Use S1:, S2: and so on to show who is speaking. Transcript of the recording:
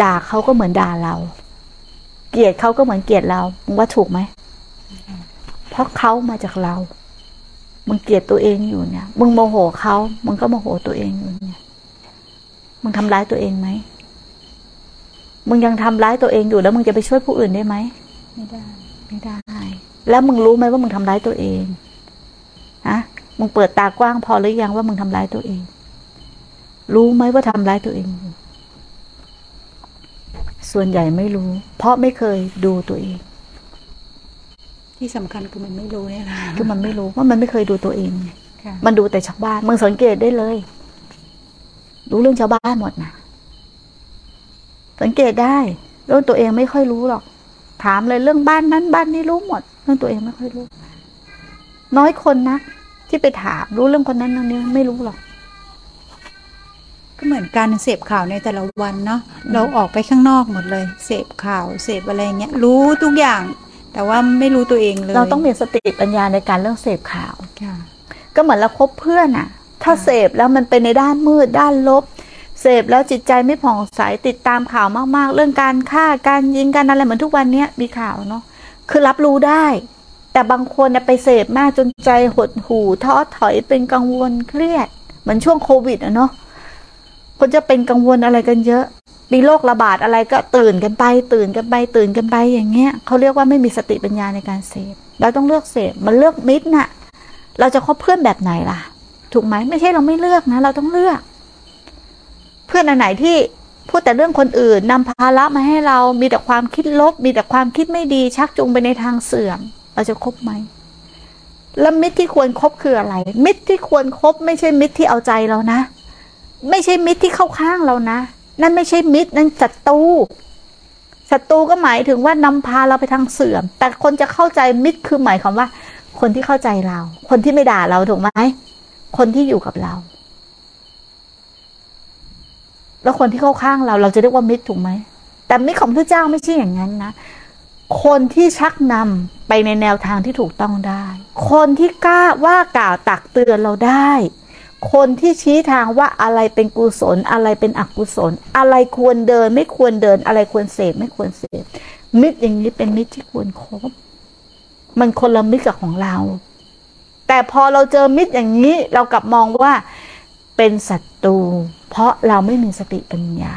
S1: ด่าเขาก็เหมือนด่าเรา เกลียดเขาก็เหมือนเกลียดเรามึงว่าถูกไหม เพราะเขามาจากเรา มึงเกลียดตัวเองอยู่เนี่ย มึงโมโหเขามึงก็โมโหตัวเองอยู่เนี่ย มึงทำร้ายตัวเองไหม มึงยังทำร้ายตัวเองอยู่แล้วมึงจะไปช่วยผู้อื่นได้ไหม
S2: ไม่ได้
S1: ไม่ได้ แล้วมึงรู้ไหมว่ามึงทำร้ายตัวเองฮะมึงเปิดตากว้างพอหรือยังว่ามึงทำร้ายตัวเอง รู้ไหมว่าทำร้ายตัวเองอยู่ ส่วนใหญ่ไม่รู้ เพราะไม่เคยดูตัวเอง
S2: ที่สำคัญคือมันไม่รู้เนี่ยนะ
S1: คือมันไม่รู้ว่ามันไม่เคยดูตัวเองไง
S2: ค่ะ
S1: มันดูแต่ชาวบ้านมึงสังเกตได้เลย รู้เรื่องชาวบ้านหมดนะสังเกตได้เรื่องตัวเองไม่ค่อยรู้หรอก ถามเลยเรื่องบ้านนั้นบ้านนี้รู้หมด เรื่องตัวเองไม่ค่อยรู้ น้อยคนนะที่ไปถามรู้เรื่องคนนั้นเรื่องนี้ไม่รู้หรอก
S2: ก็เหมือนการเสพข่าวในแต่ละวันเนาะเราออกไปข้างนอกหมดเลย เสพข่าวเสพอะไรเงี้ยรู้ทุกอย่าง แต่ว่าไม่รู้ตัวเองเลย
S1: เราต้องมีสติปัญญาในการเรื่องเสพข่าว
S2: ค่ะ
S1: ก็เหมือนเราคบเพื่อนอะถ้า
S2: ค่ะ
S1: เสพแล้วมันเป็นในด้านมืดด้านลบเสพแล้วจิตใจไม่ผ่องใสติดตามข่าวมากๆ เรื่องการฆ่าการยิงกันอะไรเหมือนทุกวันเนี้ยมีข่าวเนาะคือรับรู้ได้ แต่บางคนน่ะไปเสพมากจนใจหดหู่ท้อถอยเป็นกังวลเครียด เหมือนช่วงโควิดอะเนาะ คนจะเป็นกังวลอะไรกันเยอะ มีโรคระบาดอะไรก็ตื่นกันไป ตื่นกันไป ตื่นกันไปอย่างเงี้ยเขาเรียกว่าไม่มีสติปัญญาในการเสพเราต้องเลือกเสพมันเลือกมิตรน่ะ เราจะคบเพื่อนแบบไหนล่ะ ถูกไหมไม่ใช่เราไม่เลือกนะ เราต้องเลือก เพื่อนอันไหนที่พูดแต่เรื่องคนอื่นนำภาระมาให้เรามีแต่ความคิดลบ มีแต่ความคิดไม่ดี ชักจูงไปในทางเสื่อม เราจะคบไหมแล้วมิตรที่ควรครบคืออะไร มิตรที่ควรครบไม่ใช่มิตรที่เอาใจเรานะ ไม่ใช่มิตรที่เข้าข้างเรานะ นั่นไม่ใช่มิตรนั่นศัตรูศัตรูก็หมายถึงว่านำพาเราไปทางเสื่อม แต่คนจะเข้าใจมิตรคือหมายความว่า คนที่เข้าใจเรา คนที่ไม่ด่าเราถูกไหมคนที่อยู่กับเรา แล้วคนที่เข้าข้างเรา เราจะเรียกว่ามิตรถูกไหมแต่มิตรของพระเจ้าไม่ใช่อย่างนั้นนะคนที่ชักนำไปในแนวทางที่ถูกต้องได้ คนที่กล้าว่ากล่าวตักเตือนเราได้ คนที่ชี้ทางว่าอะไรเป็นกุศล อะไรเป็นอกุศล อะไรควรเดิน ไม่ควรเดิน อะไรควรเสพไม่ควรเสพมิตรอย่างนี้เป็นมิตรที่ควรคบมันคนละมิตรกับของเรา แต่พอเราเจอมิตรอย่างนี้ เรากลับมองว่าเป็นศัตรูเพราะเราไม่มีสติปัญญา